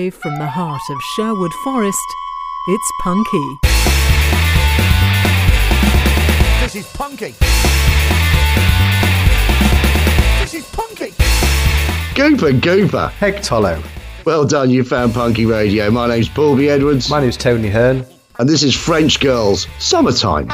Live from the heart of Sherwood Forest, it's Punky. This is punky. This is punky. Gooper, Gooper. Heck Tollo. Well done, you found Punky Radio. My name's Paul B. Edwards, My name's Tony Hearn. and this is French Girls Summertime.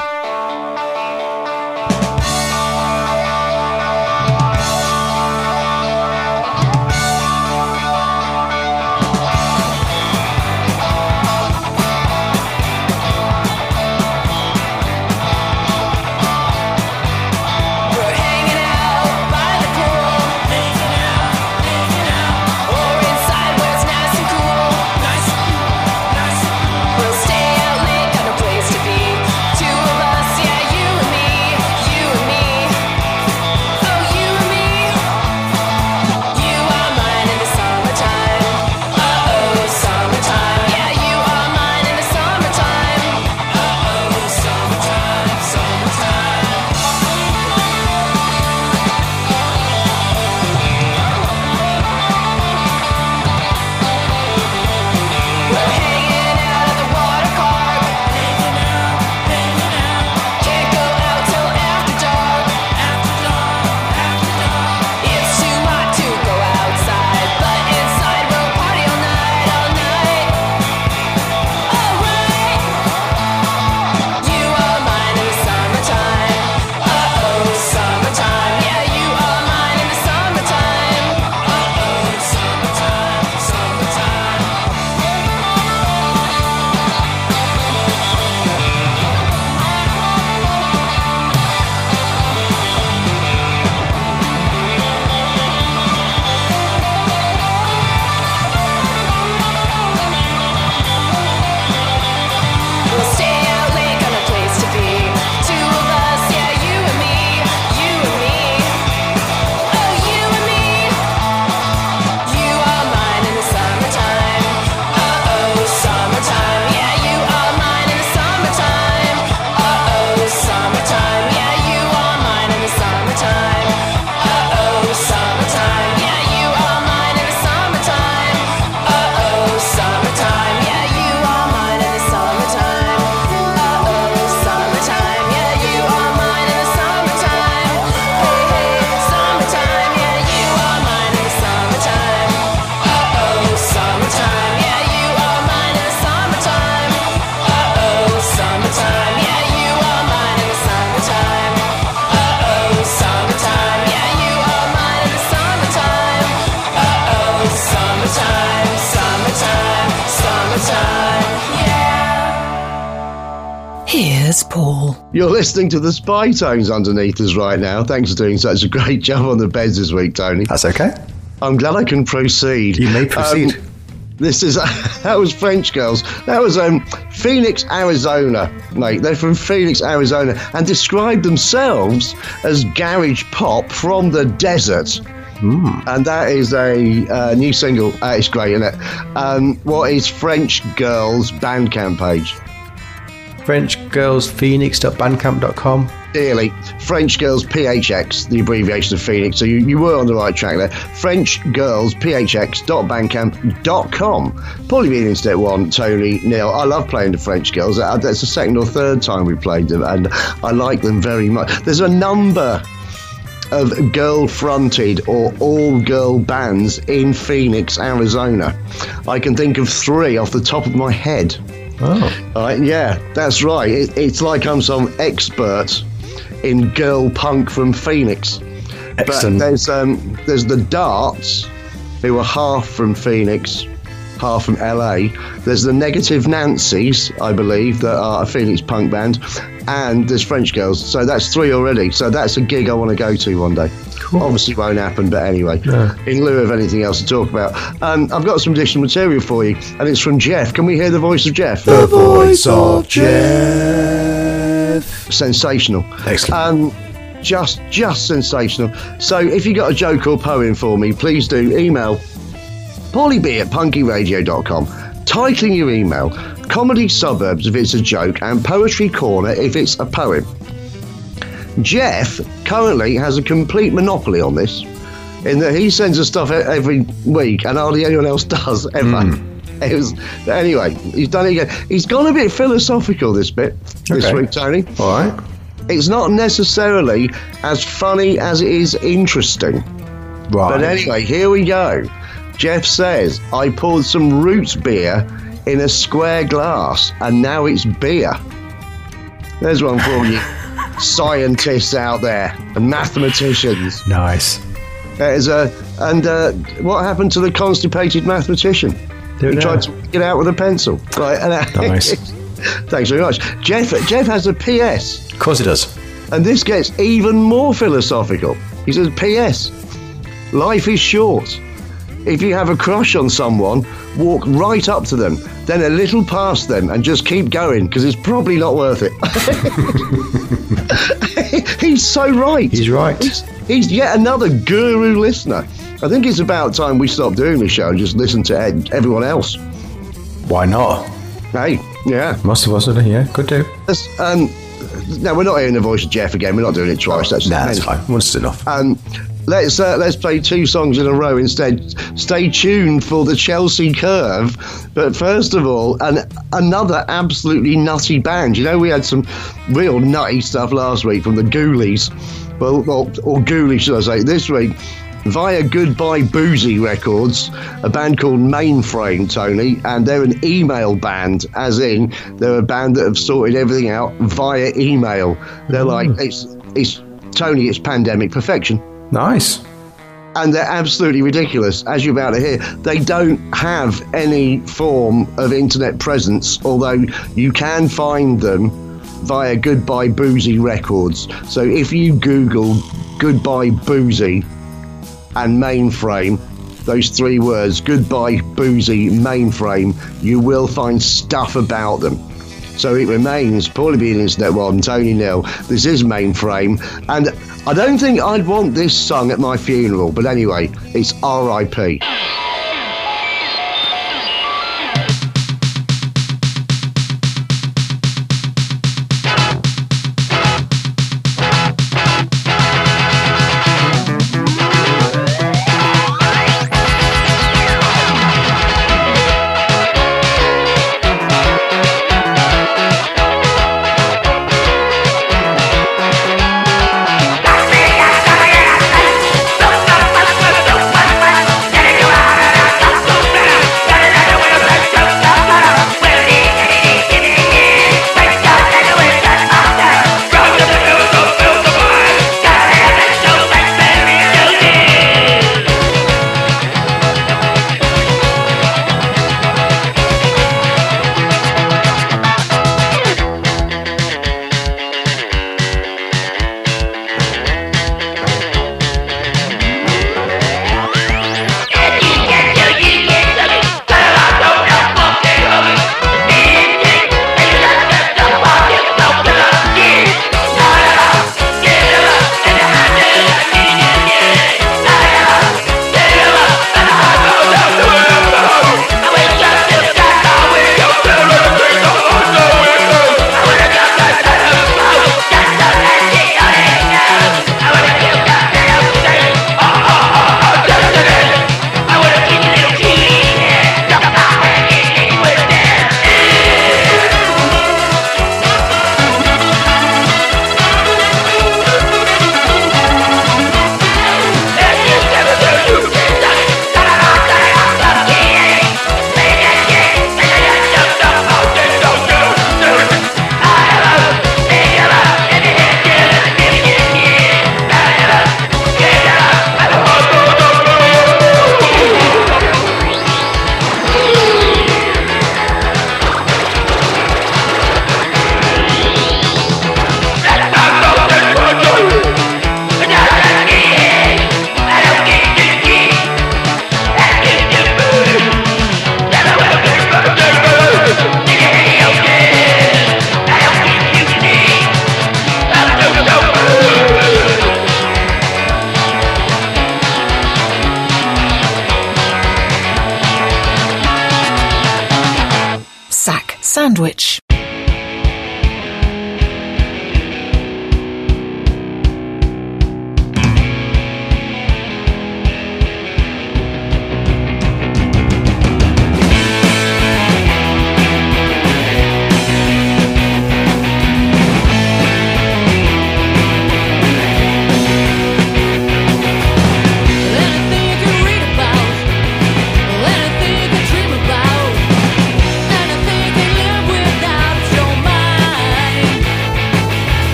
Listening to the Spy Tones underneath us right now. Thanks for doing such a great job on the beds this week, Tony. That's okay. I'm glad I can proceed. You may proceed. Um, this is that was French girls. That was um, Phoenix, Arizona, mate. They're from Phoenix, Arizona, and describe themselves as garage pop from the desert. And that is a uh, new single. Uh, it's great, isn't it? Um, what is French Girls Bandcamp page? FrenchGirlsPhoenix.bandcamp.com. Dearly, French Girls PHX, the abbreviation of Phoenix. So you, you were on the right track there. French Girls PHX.bandcamp.com. Probably been in step one, Tony, Neil. I love playing the French Girls. Uh, That's the second or third time we've played them, and I like them very much. There's a number of girl fronted or all girl bands in Phoenix, Arizona. I can think of three off the top of my head. Oh. Right, yeah, that's right. It, it's like I'm some expert in girl punk from Phoenix. Excellent. But there's um, there's the Darts, who are half from Phoenix, half from LA. There's the Negative Nancy's, I believe, that are a Phoenix punk band, and there's French Girls. So that's three already. So that's a gig I want to go to one day. Obviously won't happen, but anyway, in lieu of anything else to talk about, um, I've got some additional material for you, and it's from Jeff. Can we hear the voice of Jeff? The voice of Jeff. sensational. Excellent. Um, just, just sensational. So, if you got a joke or poem for me, please do email paulieb at punkyradio.com. Titling your email Comedy Suburbs if it's a joke, and Poetry Corner if it's a poem. Jeff currently has a complete monopoly on this, in that he sends us stuff every week, and hardly anyone else does ever. Hmm. it was anyway. He's done it again. He's gone a bit philosophical this bit this Okay. week, Tony. All right. It's not necessarily as funny as it is interesting. Right. But anyway, here we go. Jeff says, I poured some roots beer in a square glass and now it's beer. There's one for all you scientists out there and mathematicians. nice. There's a, and uh, what happened to the constipated mathematician? Don't He know. tried to get out with a pencil. Right, and that- Nice. Thanks very much. Jeff, Jeff has a PS. Of course it does. And this gets even more philosophical. He says, P.S. Life is short. If you have a crush on someone, walk right up to them, then a little past them, and just keep going because it's probably not worth it. he's so right. He's right. He's, he's yet another guru listener. I think it's about time we stop doing the show and just listen to ed- everyone else. Why not? Hey, yeah. Must have, wasn't it? Yeah, could do. Um, no, we're not hearing the voice of Jeff again. We're not doing it twice. That's Nah, that's fine. Once enough. Um, let's uh, let's play two songs in a row instead. Stay tuned for the Chelsea Curve. But first of all, an, another absolutely nutty band. You know, we had some real nutty stuff last week from the Ghoulies. Well, or, or Ghoulies, should I say? This week, via Goodbye Boozy Records, a band called Mainframe, Tony, and they're an email band, as in they're a band that have sorted everything out via email. They're like it's it's Tony, it's pandemic perfection Nice. and they're absolutely ridiculous, as you're about to hear. They don't have any form of internet presence, although you can find them via Goodbye Boozy Records. So if you Google Goodbye Boozy and Mainframe, those three words, Goodbye Boozy Mainframe, you will find stuff about them. So it remains Paulie B, Internet One, Tony Nil. This is Mainframe, and I don't think I'd want this sung at my funeral, but anyway, it's R.I.P.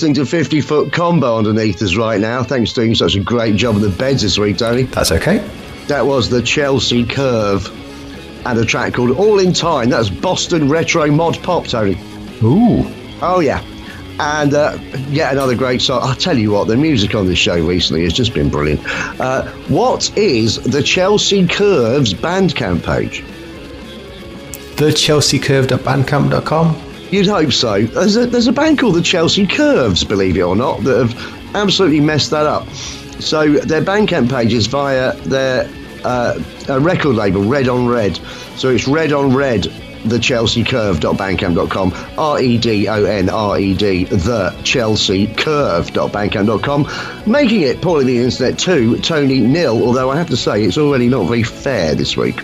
listening to 50 Foot Combo underneath us right now. Thanks for doing such a great job of the beds this week, Tony. That's okay. That was the Chelsea Curve and a track called All in Time. That's Boston Retro Mod Pop, Tony. Ooh. Oh, yeah. And uh, yet another great song. I'll tell you what, the music on this show recently has just been brilliant. Uh, what is the Chelsea Curves Bandcamp page? The. You'd hope so. There's a, there's a band called the Chelsea Curves, believe it or not, that have absolutely messed that up. So their Bandcamp page is via their uh, a record label, Red on Red. So it's Red on Red, the Chelsea Curve.bandcamp.com, R E D O N R E D, the Chelsea Curve.bandcamp.com, making it poorly the internet too, Tony Nil, although I have to say it's already not very fair this week.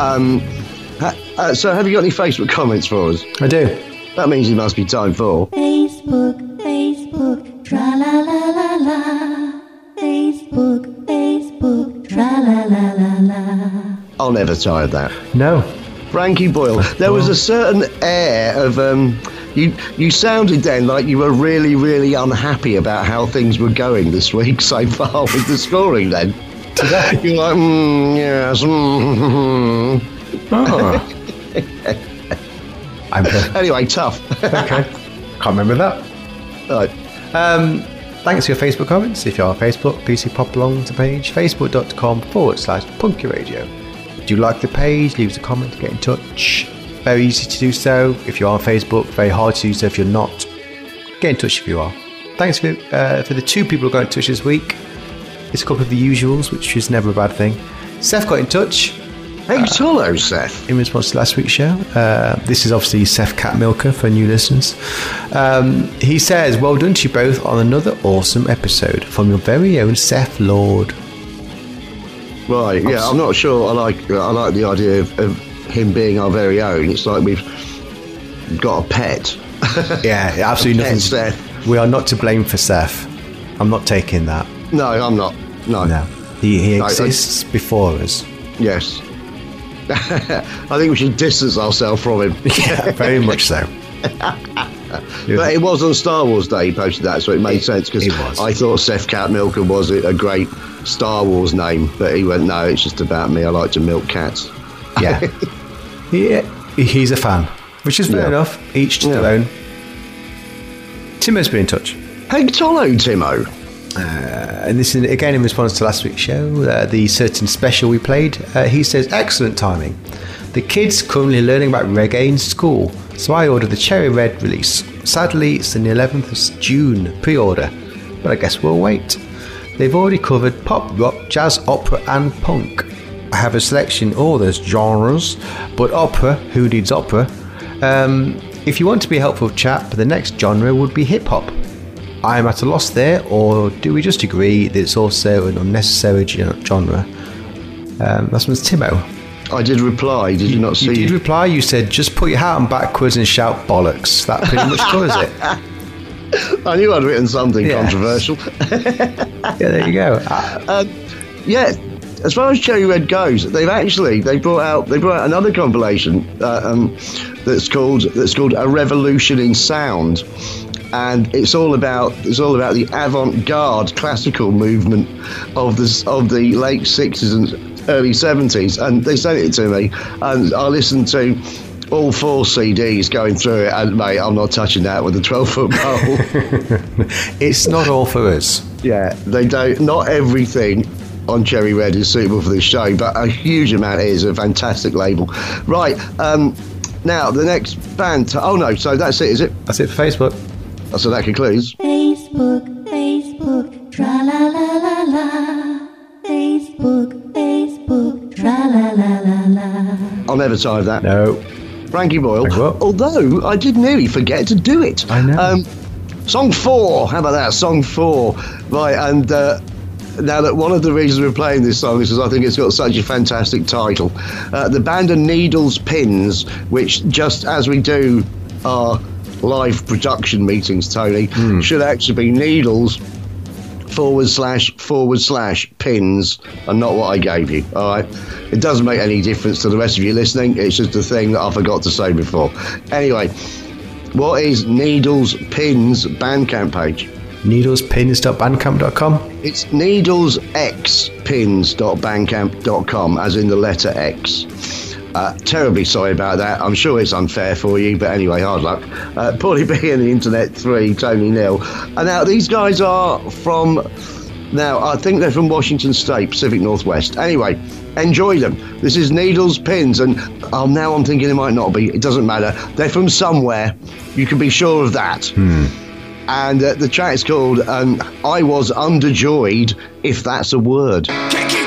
Um, ha- uh, so have you got any Facebook comments for us? I do. That means it must be time for. Facebook, Facebook, tra la la la la. Facebook, Facebook, tra la la la la. I'll never tire of that. No. Frankie Boyle. There was a certain air of um, you. You sounded then like you were really, really unhappy about how things were going this week so far with the scoring. Then you're like, mm, yes. Mm, Oh. I'm uh, anyway, tough. okay. Can't remember that. Right. Um, thanks for your Facebook comments. If you're on Facebook, please pop along to the page facebook.com forward slash punky radio. Do you like the page? Leave us a comment, get in touch. Very easy to do so. If you're on Facebook, very hard to do so if you're not. Get in touch if you are. Thanks for, uh, for the two people who got in touch this week. It's a couple of the usuals, which is never a bad thing. Seth got in touch Hey, hello, Seth. in response to last week's show. Uh, this is obviously Seth Cat Milker for new listeners. Um, he says, Well done to you both on another awesome episode from your very own Seth Lord. Right. Yeah, I'm not sure. I like. I like the idea of, of him being our very own. It's like we've got a pet. Yeah, absolutely nothing. Seth. We are not to blame for Seth. I'm not taking that. No, I'm not. No. No. He, he No, I- exists before us. Yes. I think we should distance ourselves from him. Yeah, very much so. But it was on Star Wars Day he posted that, so it made sense because it. I thought Seth Cat Milker was a great Star Wars name, but he went, no, it's just about me. I like to milk cats. Yeah. yeah. He's a fan, which is fair Yeah. enough. Each to Yeah. their own. Timo's been in touch. Hey, Tolo, Timo. Uh, and this is again in response to last week's show, uh, the certain special we played. Uh, he says, "Excellent timing. The kids currently learning about reggae in school, so I ordered the Cherry Red release. Sadly, it's in the 11th of June pre-order, but I guess we'll wait. They've already covered pop, rock, jazz, opera, and punk. I have a selection all those genres, but opera. Who needs opera? Um, if you want to be a helpful chap, the next genre would be hip hop." I am at a loss there, or do we just agree that it's also an unnecessary genre? Um, that's from Timo. I did reply. Did you, not see? You did reply, you said, just put your hat on backwards and shout bollocks. That pretty much covers it. I knew I'd written something Yeah. controversial. Yeah, there you go. Uh, yeah, as far as Cherry Red goes, they've actually they brought out they brought out another compilation uh, um, that's called that's called A Revolution in Sound, and it's all about it's all about the avant-garde classical movement of the of the late sixties and early seventies, and they sent it to me, and I listened to. All four CDs going through it, and mate, I'm not touching that with a 12 foot pole. it's not all for us. Yeah, they don't. Not everything on Cherry Red is suitable for this show, but a huge amount is a fantastic label. Right. Um, now the next band. To, oh no, so that's it, is it? That's it for Facebook. So that concludes. Facebook, Facebook, tra la la la la. Facebook, Facebook, tra la la la la. I'll never tire of that. No. Frankie Boyle. Frankie Although I did nearly forget to do it. I know. Um, song four. How about that? Song four. Right, and. Uh, now that one of the reasons we're playing this song is because I think it's got such a fantastic title. Uh, the band are Needles Pins, which just as we do our live production meetings, Tony, hmm. should actually be Needles forward slash forward slash pins and not what I gave you. All right. It doesn't make any difference to the rest of you listening. It's just a thing that I forgot to say before. Anyway, What is Needles Pins Bandcamp page? Needlespins.bandcamp.com. It's needlesxpins.bandcamp.com, as in the letter X. Uh, terribly sorry about that. I'm sure it's unfair for you, but anyway, hard luck. Uh, Paulie B and the Internet 3, Tony Nil. And now these guys are from, now I think they're from Washington State, Pacific Northwest. Anyway, enjoy them. This is Needles Pins, and oh, now I'm thinking it might not be. It doesn't matter. They're from somewhere. You can be sure of that. And uh, the track is called um, I Was Underjoyed, if that's a word. Can't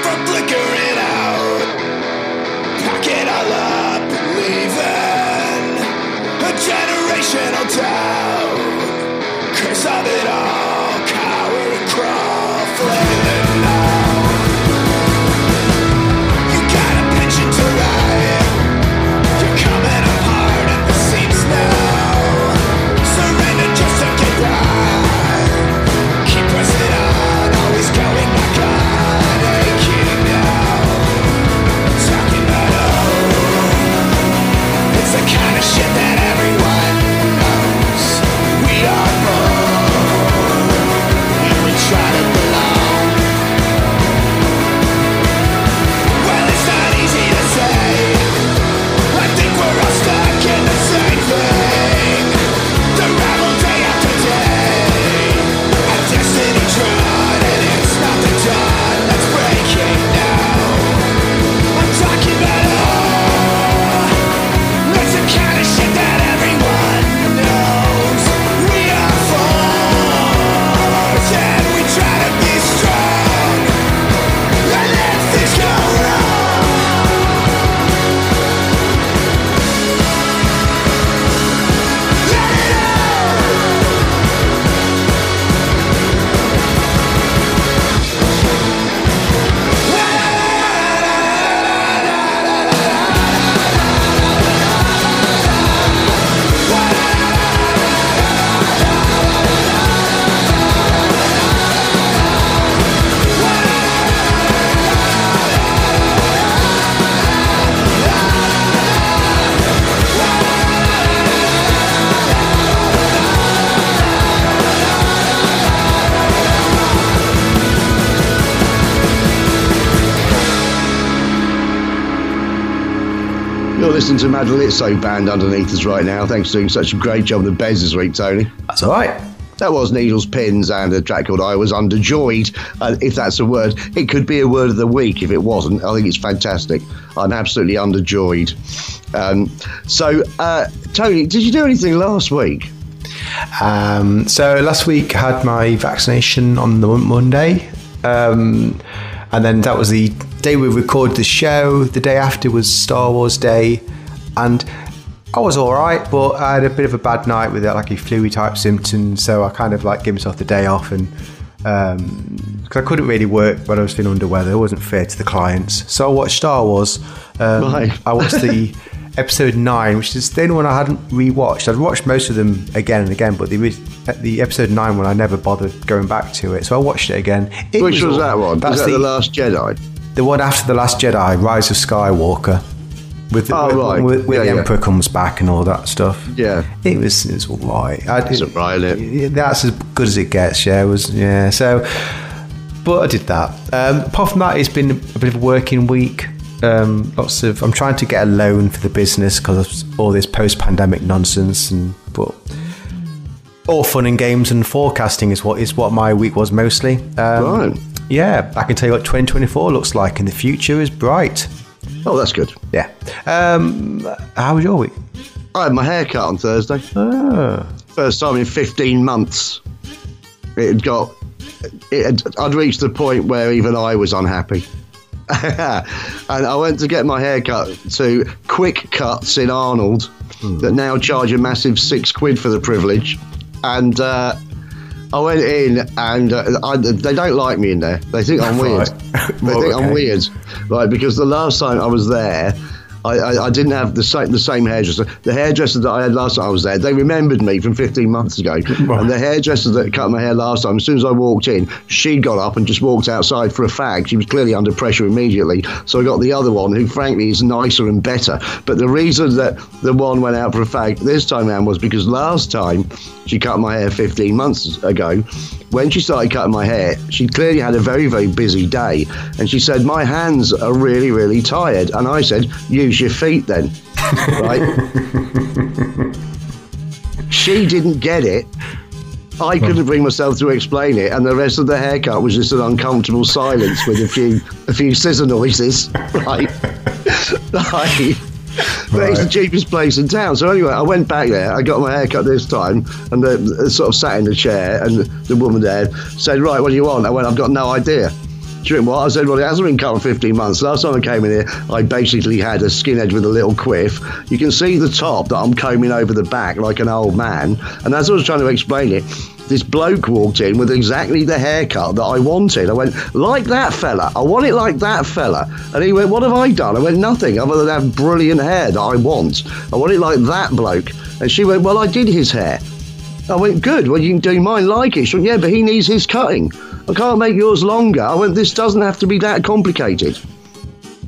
listening to Madalitso Band underneath us right now. Thanks for doing such a great job on the Bez this week, Tony. That's all right. That was Needles Pins and a track called I Was Underjoyed. Uh, if that's a word, it could be a word of the week if it wasn't. I think it's fantastic. I'm absolutely underjoyed. Um, so, uh, Tony, did you do anything last week? Um, so last week I had my vaccination on the Monday, um, and then that was the day we recorded the show. The day after was Star Wars Day, and I was all right, but I had a bit of a bad night with it, like a flu type symptoms. So I kind of like gave myself the day off, and um, because I couldn't really work when I was feeling under weather, it wasn't fair to the clients. So I watched Star Wars. Um, Right. I watched the episode nine, which is the only one I hadn't rewatched. I'd watched most of them again and again, but the uh, the episode nine one I never bothered going back to it. So I watched it again. It Which was all- that one? That's was that the, the, Last Jedi? the one after the Last Jedi, Rise of Skywalker. With, Oh, with, right. with, with Yeah, the yeah. Emperor comes back and all that stuff. Yeah. it was it was all right. I, It's all right, it? That's as good as it gets. Yeah, it was yeah. So, but I did that. Um, apart from that, it's been a bit of a working week. Um, lots of I'm trying to get a loan for the business because of all this post-pandemic nonsense, and but all fun and games and forecasting is what is what my week was mostly. Um, Right. Yeah, I can tell you what 2024 looks like, and the future is bright. Oh, that's good. Yeah. Um, how was your week? I had my hair cut on Thursday. Ah. First time in 15 months. It had got. It had, I'd reached the point where even I was unhappy. and I went to get my hair cut to Quick Cuts in Arnold that now charge a massive six quid for the privilege. And uh, I went in and uh, I, they don't like me in there. They think I'm weird. Right. They Well, think okay. I'm weird. Right, because the last time I was there, I, I, I didn't have the same the same hairdresser. The hairdresser that I had last time I was there, they remembered me from 15 months ago. And the hairdresser that cut my hair last time, as soon as I walked in, she got up and just walked outside for a fag. She was clearly under pressure immediately. So I got the other one, who frankly is nicer and better. But the reason that the one went out for a fag this time around was because last time she cut my hair 15 months ago. When she started cutting my hair, she clearly had a very, very busy day. And she said, My hands are really, really tired. And I said, Use your feet then. right? she didn't get it. I couldn't bring myself to explain it, and the rest of the haircut was just an uncomfortable silence with a few a few scissor noises. Right, right. But it's the cheapest place in town. So anyway, I went back there. I got my haircut this time, and the, the sort of sat in the chair, and the woman there said, "Right, what do you want?" I went, "I've got no idea." Know what? I said, well, it hasn't been cut for 15 months. Last time I came in here, I basically had a skin edge with a little quiff. You can see the top that I'm combing over the back like an old man. And as I was trying to explain it, this bloke walked in with exactly the haircut that I wanted. I went, like that fella. I want it like that fella. And he went, what have I done? I went, nothing other than have brilliant hair that I want. I want it like that bloke. And she went, well, I did his hair. I went, good. Well, you can do mine like it. She went, yeah, but he needs his cutting. I can't make yours longer. I went, this doesn't have to be that complicated.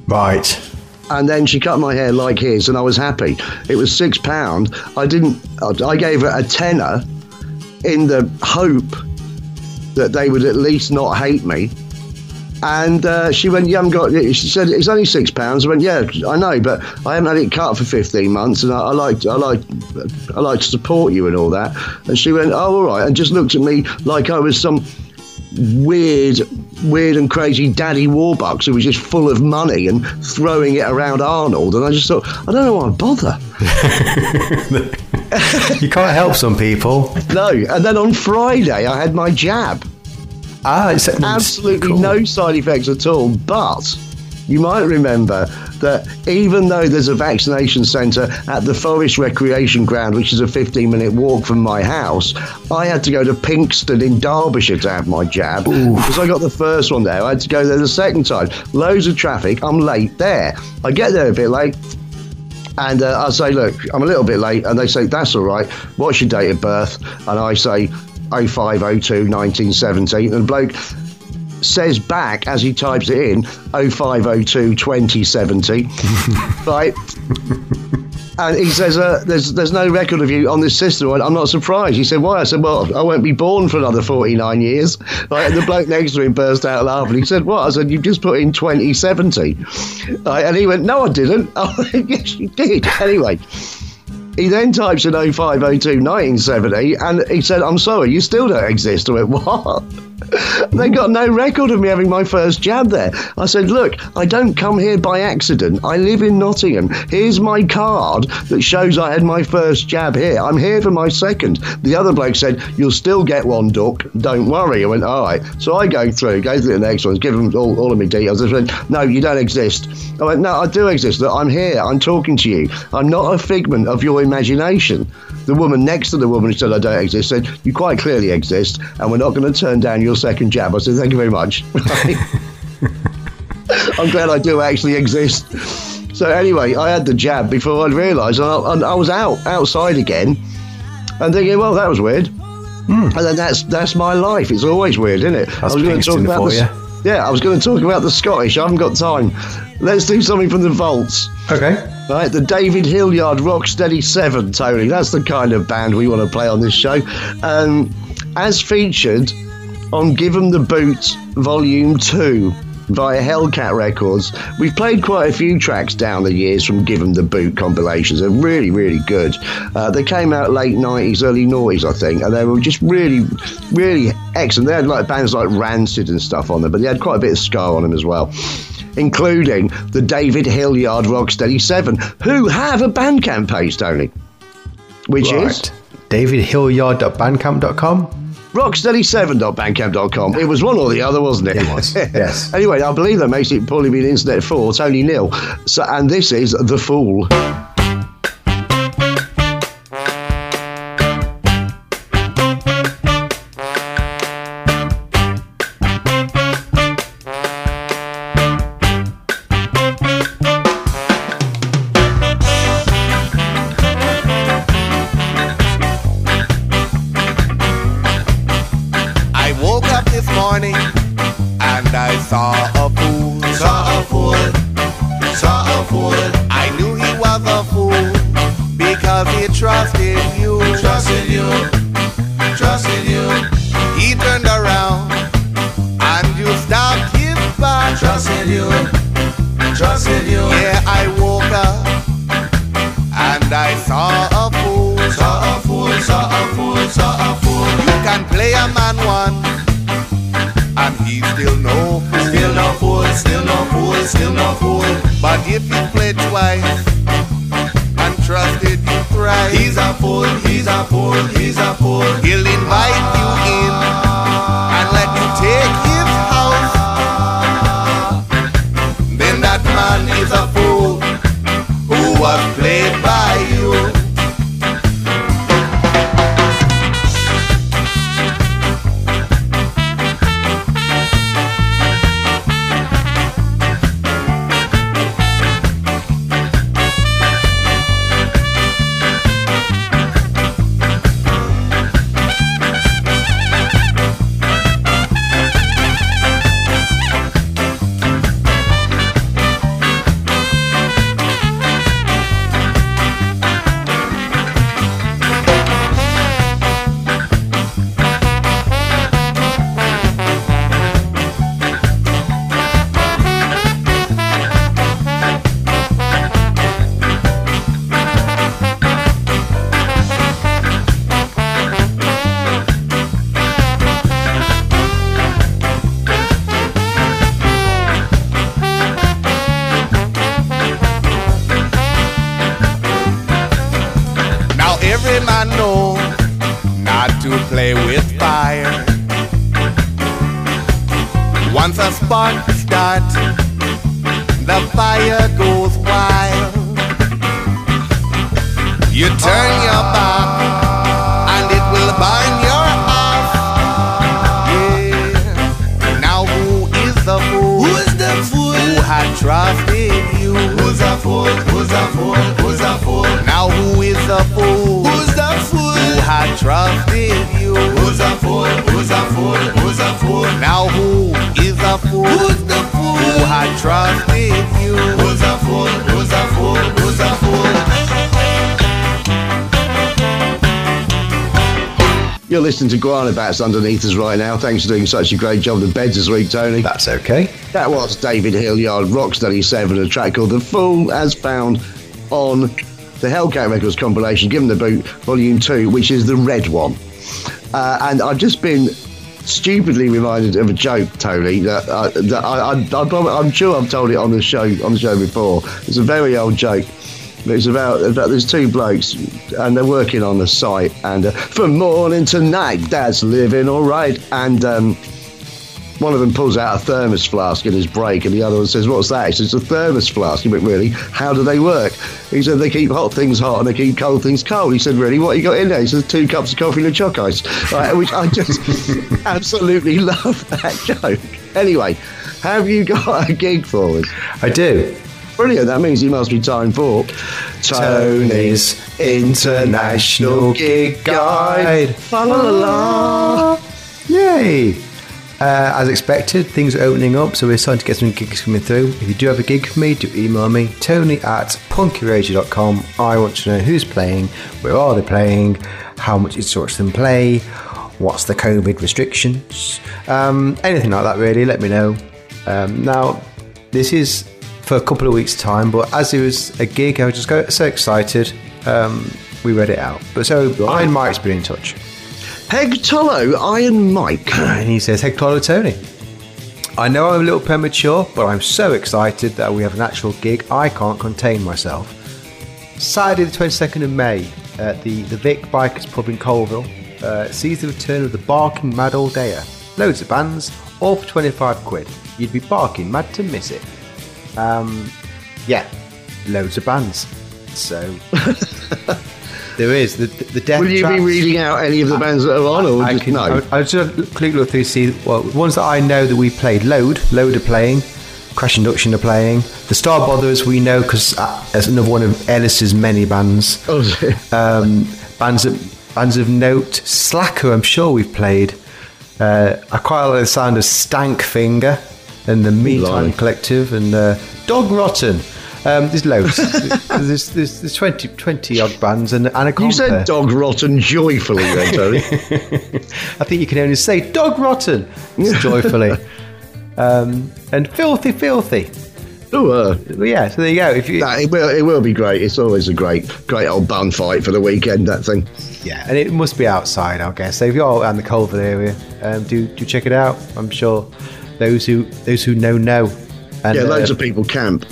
Right. And then she cut my hair like his, and I was happy. It was six pound. I didn't. I gave her a tenner in the hope that they would at least not hate me. And uh, she went, "You haven't got." it." She said, "It's only six pounds." I went, "Yeah, I know, but I haven't had it cut for fifteen months, and I, I like, I like, I like to support you and all that." And she went, "Oh, all right," and just looked at me like I was some weird, weird and crazy daddy Warbucks who was just full of money and throwing it around Arnold. And I just thought, I don't know why I bother. You can't help some people. No. And then on Friday, I had my jab. Ah, it's Absolutely cool. no side effects at all. But you might remember that even though there's a vaccination centre at the Forest Recreation Ground, which is a 15 minute walk from my house, I had to go to Pinxton in Derbyshire to have my jab because I got the first one there. I had to go there the second time. Loads of traffic. I'm late there. I get there a bit late. And uh, I say, look, I'm a little bit late. And they say, that's all right. What's your date of birth? And I say, 0502 1970. And the bloke says back as he types it in, 0502 2070. right? And he says, uh, there's, there's no record of you on this system. I'm not surprised. He said, why? I said, well, I won't be born for another 49 years. Right? And the bloke next to him burst out laughing. He said, what? I said, you've just put in 2070. Right? And he went, no, I didn't. Oh, yes, you did. Anyway. He then types in 0502 1970 and he said, I'm sorry, you still don't exist. I went, What? They got no record of me having my first jab there. I said, Look, I don't come here by accident. I live in Nottingham. Here's my card that shows I had my first jab here. I'm here for my second. The other bloke said, You'll still get one, Duck. Don't worry. I went, All right. So I go through, go through the next one, give them all, all of my details. They said, No, you don't exist. I went, No, I do exist. Look, I'm here. I'm talking to you. I'm not a figment of your imagination. The woman next to the woman who said I don't exist said, You quite clearly exist, and we're not going to turn down your second jab. I said, Thank you very much. I'm glad I do actually exist. So anyway, I had the jab before I'd realised, and I, and I was out outside again, and thinking, well, that was weird. Hmm. And then that's that's my life. It's always weird, isn't it? I was going to talk about for the, you. Yeah, I was going to talk about the Scottish. I haven't got time. Let's do something from the vaults. Okay. Right, the David Hilliard Rocksteady Seven, Tony. That's the kind of band we want to play on this show. Um, as featured on Give 'em the Boot Volume 2 via Hellcat Records. We've played quite a few tracks down the years from Give 'em the Boot compilations. They're really, really good. Uh, they came out late 90s, early noughties, I think, and they were just really, really excellent. They had like bands like Rancid and stuff on them, but they had quite a bit of ska on them as well. Including the David Hilliard Rocksteady 7, who have a Bandcamp page, Tony. Which is DavidHilliard.bandcamp.com. rocksteady7.bandcamp.com. It was one or the other, wasn't it? It was, yes. anyway, I believe that makes it probably be an internet for Tony Nil. So, and this is The Fool. A fool? Who's the fool? Who had trusted you? Who's a fool? Who's a fool? Who's a fool? You're listening to Guana Batz underneath us right now. Thanks for doing such a great job the beds this week, Tony. That's okay. That was David Hilliard, Rocksteady 7, a track called The Fool as found on the Hellcat Records compilation, Give 'em the Boot, Volume 2, which is the red one. Uh, and I've just been stupidly reminded of a joke, Tony, that, uh, that I, I, I, I'm sure I've told it on the show on the show before. It's a very old joke. It's about, about there's two blokes and they're working on the site and uh, from morning to night, Dad's living all right. And um, one of them pulls out a thermos flask in his break, and the other one says, "What's that?" He says, "It's a thermos flask." He went, "Really? How do they work?" He said, "They keep hot things hot and they keep cold things cold." He said, "Really? What you got in there?" He says, two cups of coffee and a choc ice." Right, which I just absolutely love that joke. Anyway, have you got a gig for us? I do. Brilliant. That means it must be time for Tony's International Gig Guide. La la la la. Yay! Uh, as expected, things are opening up, so we're starting to get some gigs coming through. If you do have a gig for me, do email me, tony at punkyradio.com. I want to know who's playing, where are they playing, how much it's watch them play, what's the COVID restrictions, um, anything like that, really, let me know. Um, now, this is for a couple of weeks' time, but as it was a gig, I was just so excited. Um, we read it out. But so, Iron Mike's been in touch. Peg Tollo, Iron Mike. And he says, Claudio Tony. I know I'm a little premature, but I'm so excited that we have an actual gig. I can't contain myself. Saturday, the 22nd of May, at the, the Vic Bikers Pub in Coalville, uh, sees the return of the Barking Mad All Dayer. Loads of bands, all for 25 quid. You'd be barking mad to miss it. Um, yeah, loads of bands. So there is the the death. Will you Traps- be reading out any of the bands that are on, or I just can, no? I, I just quickly look through see well ones that I know that we played. Load, Load are playing. Crash Induction are playing. The Star Botherers we know because uh, as another one of Ellis's many bands. Oh. Um, bands of bands of note. Slacker, I'm sure we've played. Uh, I quite like the sound of Stank Finger. and the Meantime Blimey. Collective, and uh, Dog Rotten. Um, there's loads. there's, there's, there's 20, 20 odd bands and Anaconda. You said dog rotten joyfully then, Tony. I think you can only say Dog Rotten joyfully. um, and Filthy Filthy. oh, uh, yeah, so there you go. If you, it, will, it will be great. It's always a great, great old band fight for the weekend, that thing. Yeah, and it must be outside, I guess. So if you're around the Coalville area, um, do do check it out. I'm sure those who those who know know. And, Yeah, loads uh, of people camp.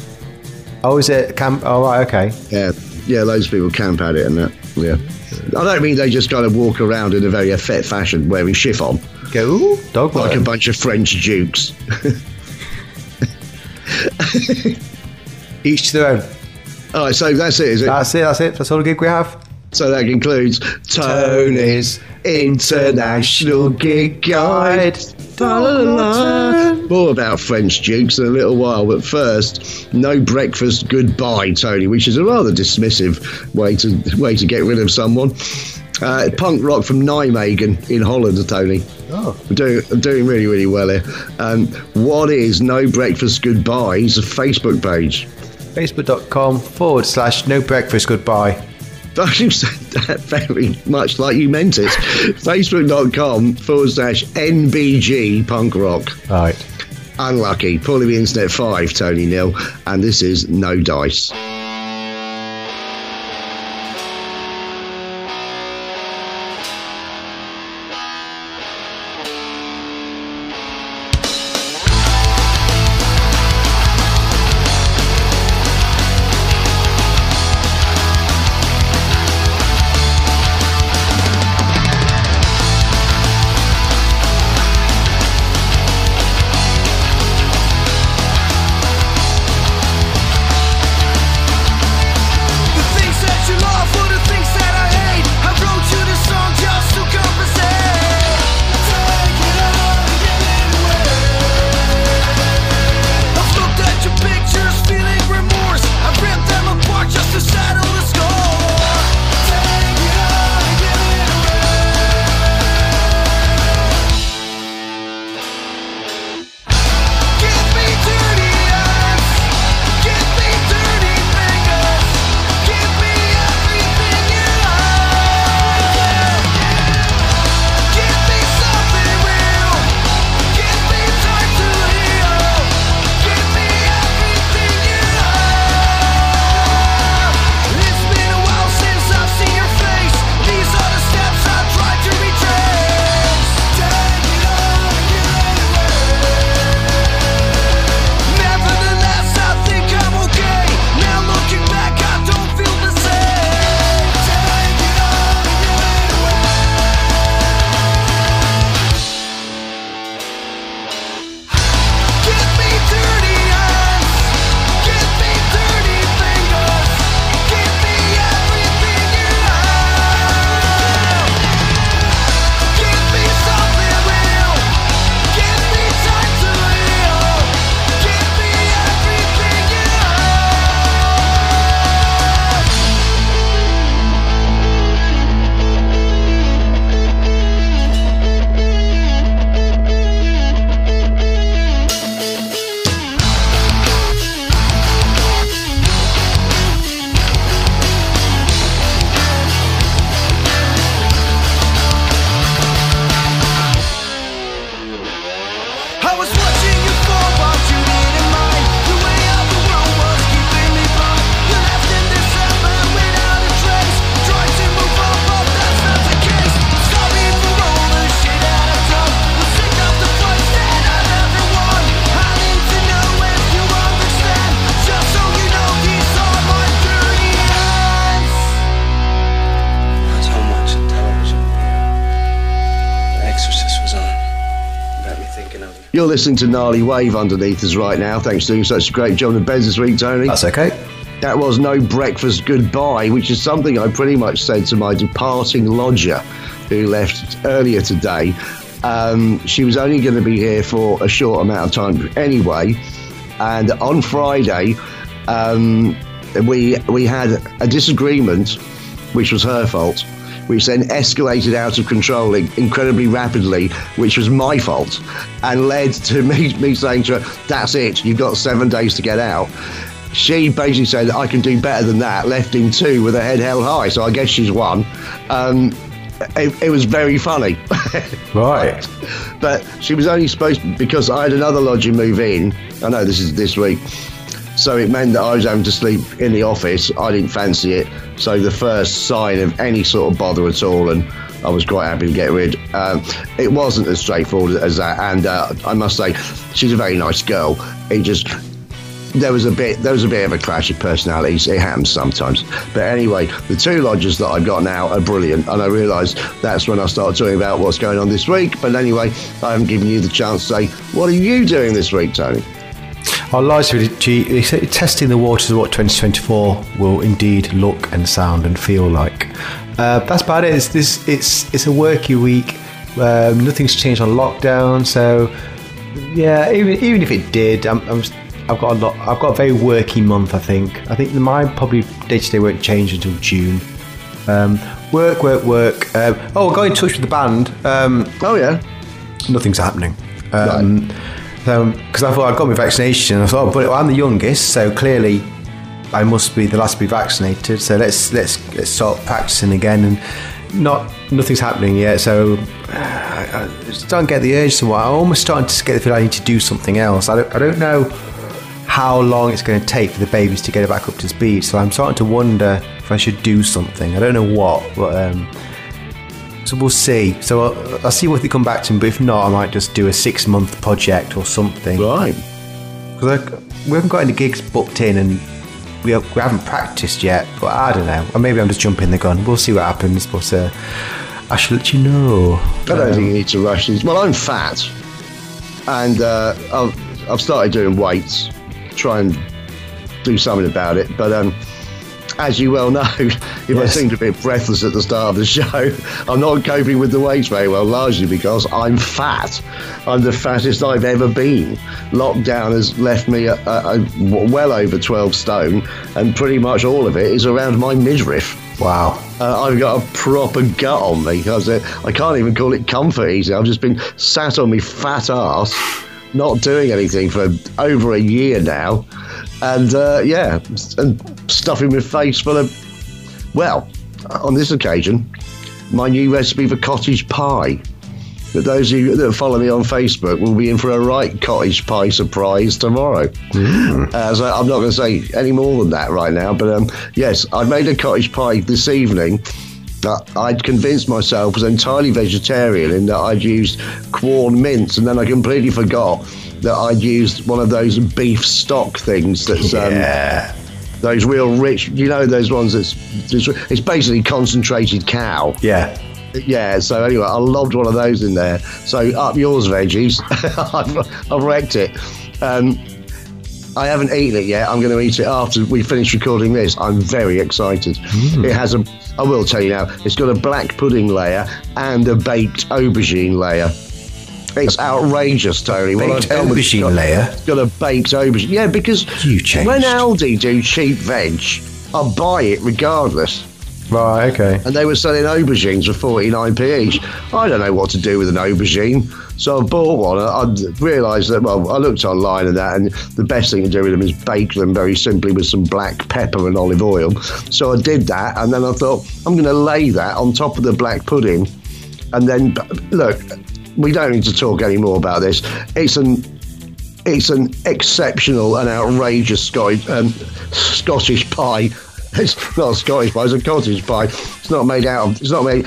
Oh, is it camp? Oh, right, okay. Yeah, yeah, loads of people camp at it and that. Yeah. I don't mean they just kind of walk around in a very effete fashion wearing chiffon Go, dog like a bunch of French dukes. Each to their own. All right, so that's it, is it? That's it. That's it. That's all the gig we have. so that concludes Tony's International Gig Guide. Da-la-la. More about French dukes in a little while, but first, no breakfast goodbye, Tony, which is a rather dismissive way to way to get rid of someone. Uh, punk rock from Nijmegen in Holland, Tony. Oh. I'm doing, I'm doing really, really well here. Um, what is No Breakfast Goodbye? It's a Facebook page. Facebook.com forward slash no breakfast goodbye. You said that very much like you meant it. Facebook.com forward slash NBG punk rock. Right. Unlucky. Pulling the internet five, Tony Nil. And this is No Dice. Got me thinking of you. You're listening to Gnarly Wave underneath us right now. Thanks for doing such a great job in beds this week, Tony. That's okay. That was No Breakfast Goodbye, which is something I pretty much said to my departing lodger who left earlier today. Um, she was only going to be here for a short amount of time anyway. And on Friday, um, we, we had a disagreement, which was her fault, which then escalated out of control incredibly rapidly, which was my fault, and led to me, me saying to her, That's it, you've got seven days to get out. She basically said, I can do better than that, left in two with her head held high, so I guess she's won. Um, it, it was very funny. Right. but she was only supposed to, because I had another lodger move in. I know this is this week, so it meant that I was having to sleep in the office. I didn't fancy it, so the first sign of any sort of bother at all, and I was quite happy to get rid. Um, it wasn't as straightforward as that, and uh, I must say, she's a very nice girl. It just there was a bit there was a bit of a clash of personalities. It happens sometimes. But anyway, the two lodgers that I've got now are brilliant, and I realise that's when I start talking about what's going on this week. But anyway, I haven't given you the chance to say what are you doing this week, Tony? Our lives G testing the waters of what 2024 will indeed look and sound and feel like. Uh, that's about it. It's this. It's it's a worky week. Um, nothing's changed on lockdown, so yeah. Even even if it did, I'm, I'm I've got a lot. I've got a very worky month. I think. I think mine probably day to day won't change until June. Um, work, work, work. Um, oh, I got in touch with the band. Um, Oh yeah, nothing's happening. Um, Because I thought I'd got my vaccination. I thought, oh, but I'm the youngest, so clearly I must be the last to be vaccinated. So let's let's let's start practicing again. And not nothing's happening yet. So I, I just don't get the urge. So I'm almost starting to get the feeling I need to do something else. I don't I don't know how long it's going to take for the babies to get back up to speed. So I'm starting to wonder if I should do something. I don't know what, but um, so we'll see. So I'll, I'll see what they come back to me. But if not, I might just do a six month project or something. right. Because we haven't got any gigs booked in and we, have, we haven't practiced yet. But I don't know. Or maybe I'm just jumping the gun. We'll see what happens. But uh, I shall let you know. I don't think you need to rush these. Well, I'm fat, and uh, I've I've started doing weights, try and do something about it. But um, as you well know, if I Yes. seemed a bit breathless at the start of the show, I'm not coping with the weights very well, largely because I'm fat. I'm the fattest I've ever been. Lockdown has left me a, a, a well over 12 stone, and pretty much all of it is around my midriff. Wow. Uh, I've got a proper gut on me because uh, I can't even call it comfort easy. I've just been sat on my fat ass, not doing anything for over a year now, and uh, yeah, and stuffing my face full of. Well, on this occasion, my new recipe for cottage pie. That those of you that follow me on Facebook will be in for a right cottage pie surprise tomorrow. Uh, so I'm not going to say any more than that right now. But um, yes, I made a cottage pie this evening. that I'd convinced myself was entirely vegetarian in that I'd used Quorn mince, and then I completely forgot that I'd used one of those beef stock things that's um, those real rich. You know those ones that's it's, basically concentrated cow. Yeah. Yeah, so anyway, I loved one of those in there. So up yours, veggies. I've, I've wrecked it. Um, I haven't eaten it yet. I'm going to eat it after we finish recording this. I'm very excited. Hmm. It has a, I will tell you now, it's got a black pudding layer and a baked aubergine layer. It's outrageous, Tony. What Baked I've aubergine got- layer? Got a baked aubergine. Yeah, because You changed. when Aldi do cheap veg, I buy it regardless Right, okay. and they were selling aubergines for 49p each. I don't know what to do with an aubergine, so I bought one. I, I realised that, well, I looked online and that, and the best thing to do with them is bake them very simply with some black pepper and olive oil. So I did that, and then I thought, I'm going to lay that on top of the black pudding, and then, look, we don't need to talk any more about this. It's an it's an exceptional and outrageous Scottish, um, Scottish pie. It's not a Scottish pie; it's a cottage pie. It's not made out of. It's not made.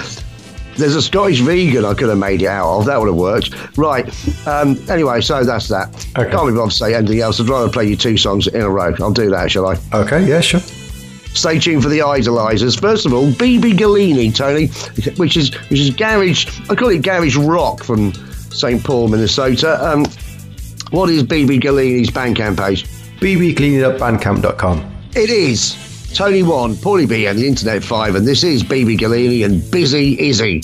There's a Scottish vegan I could have made it out of. That would have worked. Right. Um, anyway, so that's that. Okay. Can't be bothered to say anything else. I'd rather play you two songs in a row. I'll do that, shall I? Okay, yeah, sure. Stay tuned for the idolizers. First of all, BB Galini, Tony, which is which is garage. I call it garage rock from St. Paul, Minnesota. Um, what is BB Galini's Bandcamp page? bbcleaningupbandcamp.com. It is Tony One, Paulie B, and the Internet Five, and this is BB Galini and Busy Izzy.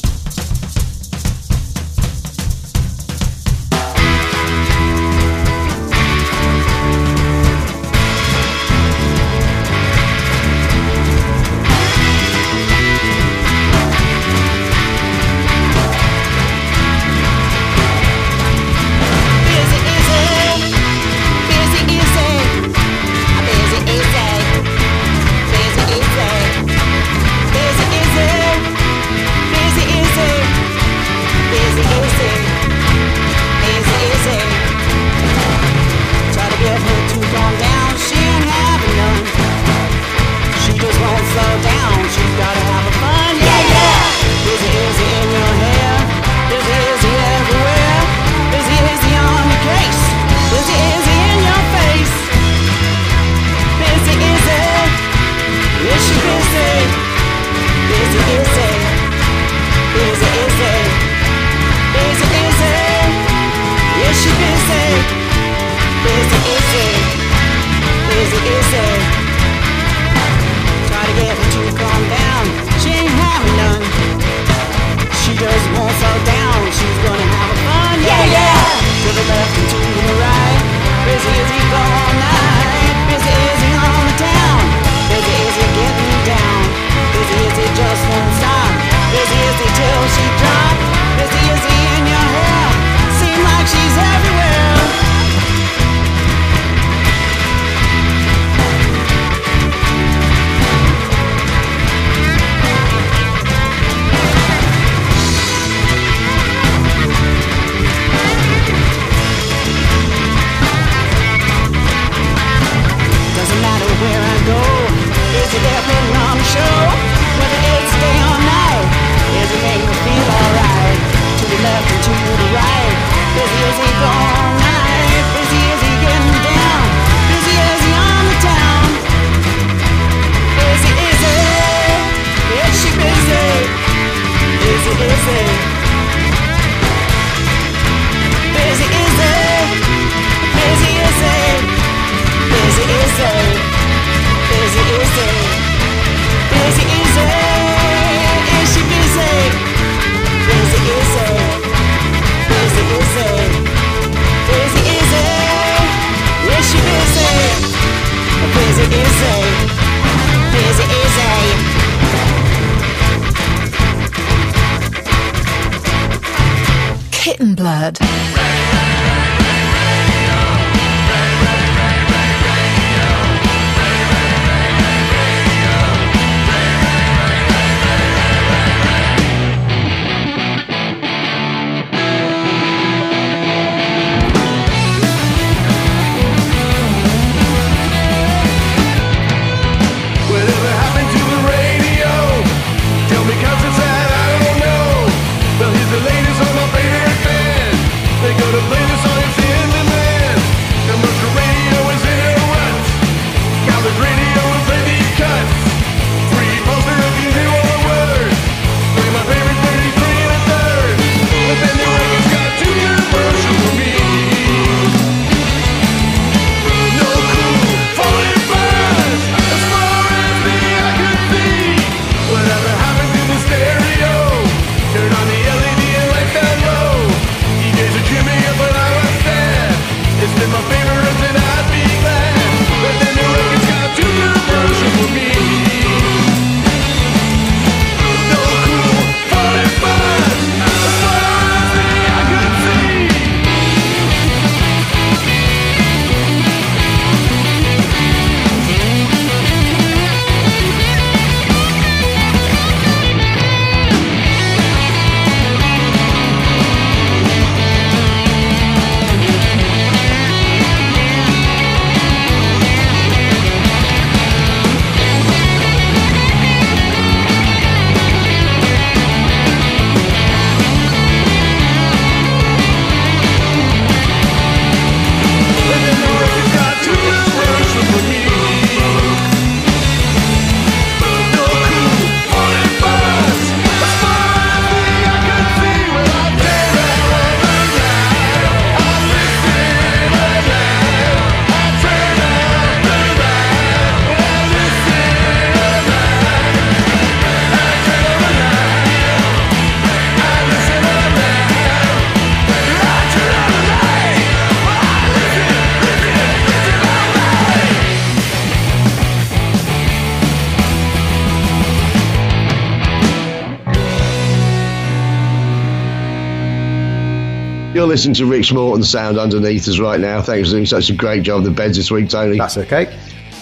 Listening to Rich Morton sound underneath us right now. Thanks for doing such a great job on the beds this week, Tony. That's okay.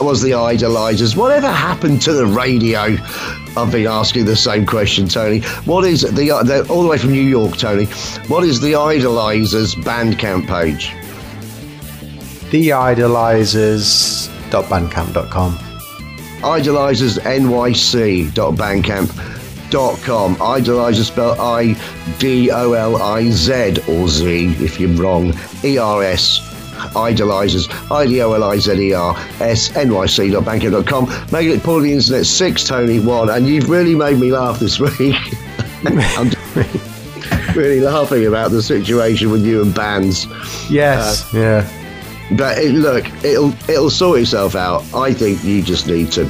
was the idolizers. Whatever happened to the radio? I've been asking the same question, Tony. What is the uh, all the way from New York, Tony? What is the idolizers Bandcamp page? Theidolizers.bandcamp.com. idolizersnyc.bandcamp.com. Idolizer spelled I D O L I Z or Z if you're wrong. E R S. Idolizers, I D O L I Z E R S N Y C.bandcamp.com. Making it the internet six, Tony one, and you've really made me laugh this week. I'm really laughing about the situation with you and bands. Yes. Uh, yeah. But it, look, it'll it'll sort itself out. I think you just need to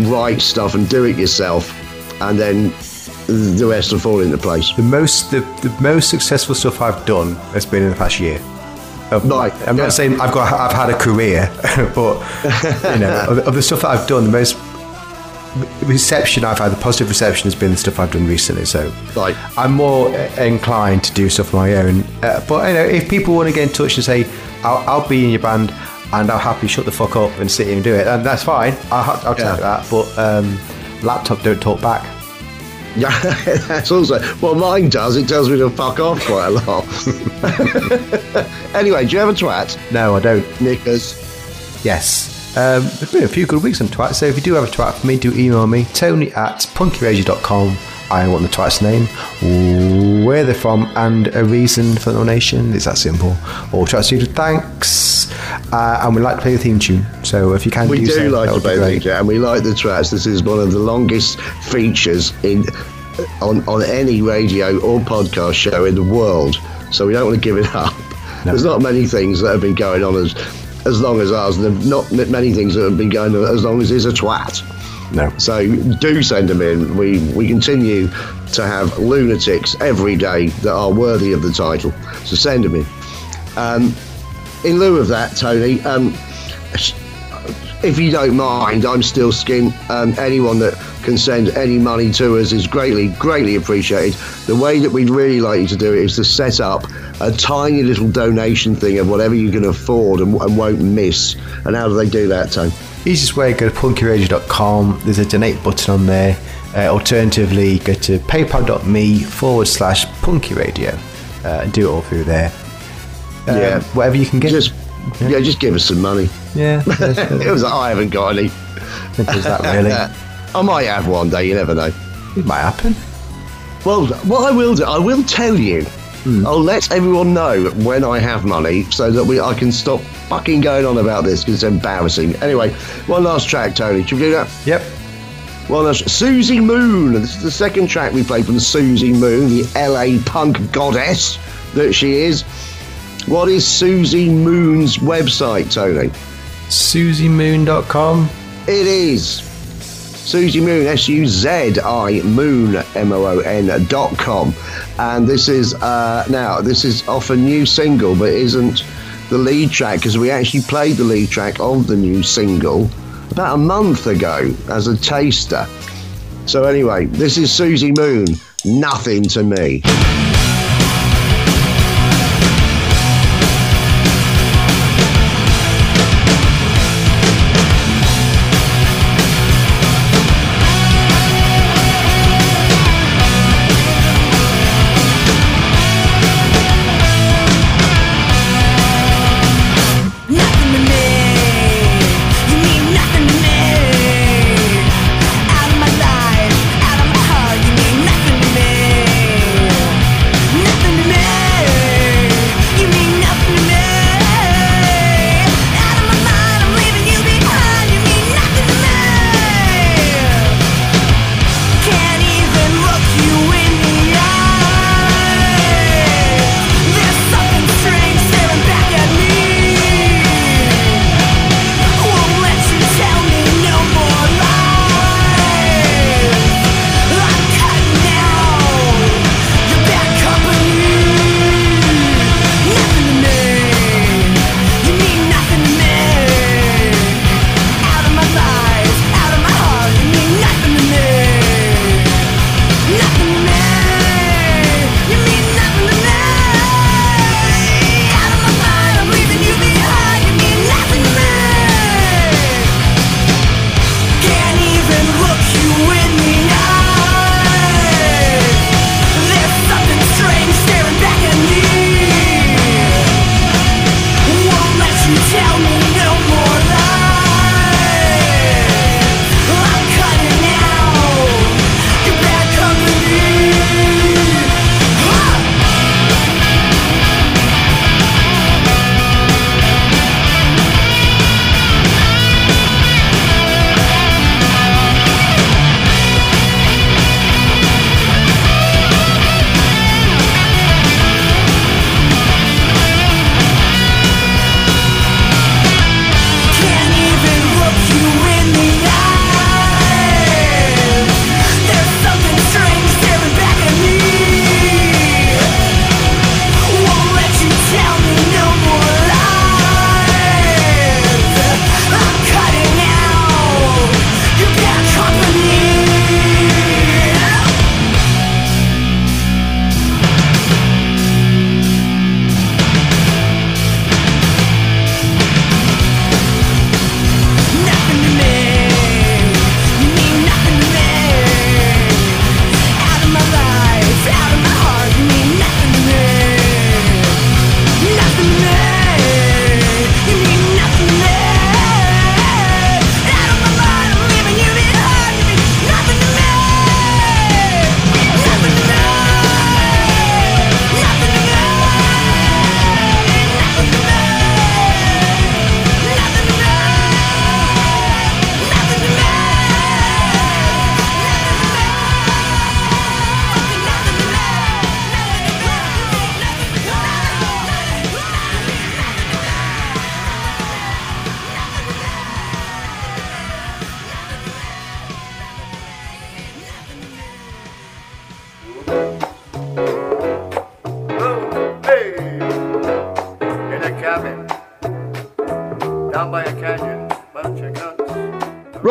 write stuff and do it yourself, and then the rest will fall into place. The most the, the most successful stuff I've done has been in the past year. Of- I'm yeah. not saying I've got I've had a career, but you know, of, the- of the stuff that I've done, the most reception I've had, the positive reception has been the stuff I've done recently. So Right. I'm more inclined to do stuff on my own. Uh, but you know, if people want to get in touch and say, "I'll, I'll be in your band," and I'll happily shut the fuck up and sit here and do it, and that's fine. I'll, I'll Yeah. take that. But um, laptop don't talk back. Yeah, that's also well, mine does. It tells me to fuck off quite a lot. anyway, do you have a twat, No, I don't. Nickers? Yes. Um, there's been a few good weeks on twat, so if you do have a twat for me, do email me, tony at punkyradio.com. I want the twat's name, where they're from, and a reason for the donation. It's that simple. All twats do thanks. Uh, and we like to play the theme tune, so if you can We do, do so, like to play the great. feature, and we like the tracks. This is one of the longest features in on on any radio or podcast show in the world. So we don't want to give it up. There's not many things that have been going on as as long as ours. and There's not many things that have been going on as long as is a twat. No. So do send them in. We we continue to have lunatics every day that are worthy of the title. So send them in. Um, in lieu of that, Tony, um, if you don't mind, I'm still skin. Um, anyone that can send any money to us is greatly, greatly appreciated. The way that we'd really like you to do it is to set up a tiny little donation thing of whatever you can afford and, and won't miss. And how do they do that, Tone? Easiest way, go to punkyradio.com. There's a donate button on there. Uh, alternatively, go to paypal.me forward slash punkyradio uh, and do it all through there. Um, Yeah. Whatever you can get. Just, yeah, just give us some money. yeah, It was like, I haven't got any. there's that really. I might have one day, you never know. It might happen. Well, what I will do, I will tell you. I'll let everyone know when I have money so that we I can stop fucking going on about this because it's embarrassing. Anyway, one last track, Tony. Should we do that? Yep. One last Suzi Moon. This is the second track we played from Suzi Moon, the LA punk goddess that she is. What is Suzi Moon's website, Tony? SuziMoon.com. It is Suzi Moon, S U Z I Moon, M O O N dot com. And this is, uh, now, this is off a new single, but isn't the lead track because we actually played the lead track of the new single about a month ago as a taster. So, anyway, this is Suzi Moon, Nothing to Me.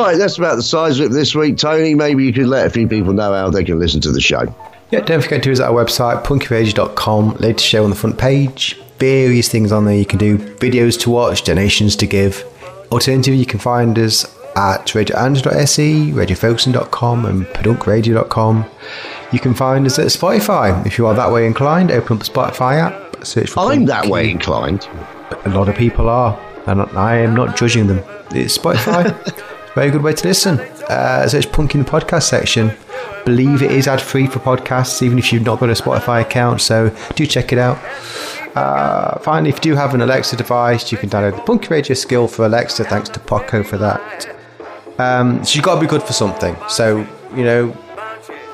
Right, that's about the size of it this week, Tony. Maybe you could let a few people know how they can listen to the show. Yeah, don't forget to visit our website, punkyradio.com. Latest show on the front page. Various things on there you can do. Videos to watch, donations to give. Alternatively, you can find us at radioandrew.se, radiofocusing.com, and pedunkradio.com. You can find us at Spotify. If you are that way inclined, open up the Spotify app, search for I'm that way inclined. A lot of people are, and I am not judging them. It's Spotify. Very good way to listen. Uh, search Punk in the podcast section. Believe it is ad free for podcasts, even if you've not got a Spotify account. So do check it out. Uh, finally, if you do have an Alexa device, you can download the Punky Radio skill for Alexa. Thanks to Poco for that. Um, she's got to be good for something. So you know,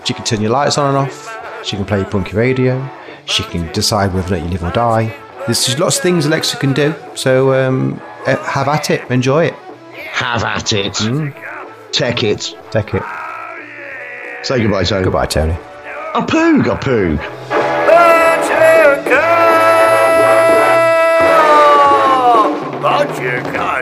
she can turn your lights on and off. She can play punky radio. She can decide whether or not you live or die. There's lots of things Alexa can do. So um, have at it. Enjoy it. Have at it. Hmm? Tech it. Take it. Say goodbye, Tony. Goodbye, Tony. A poog, a poog. But you can't.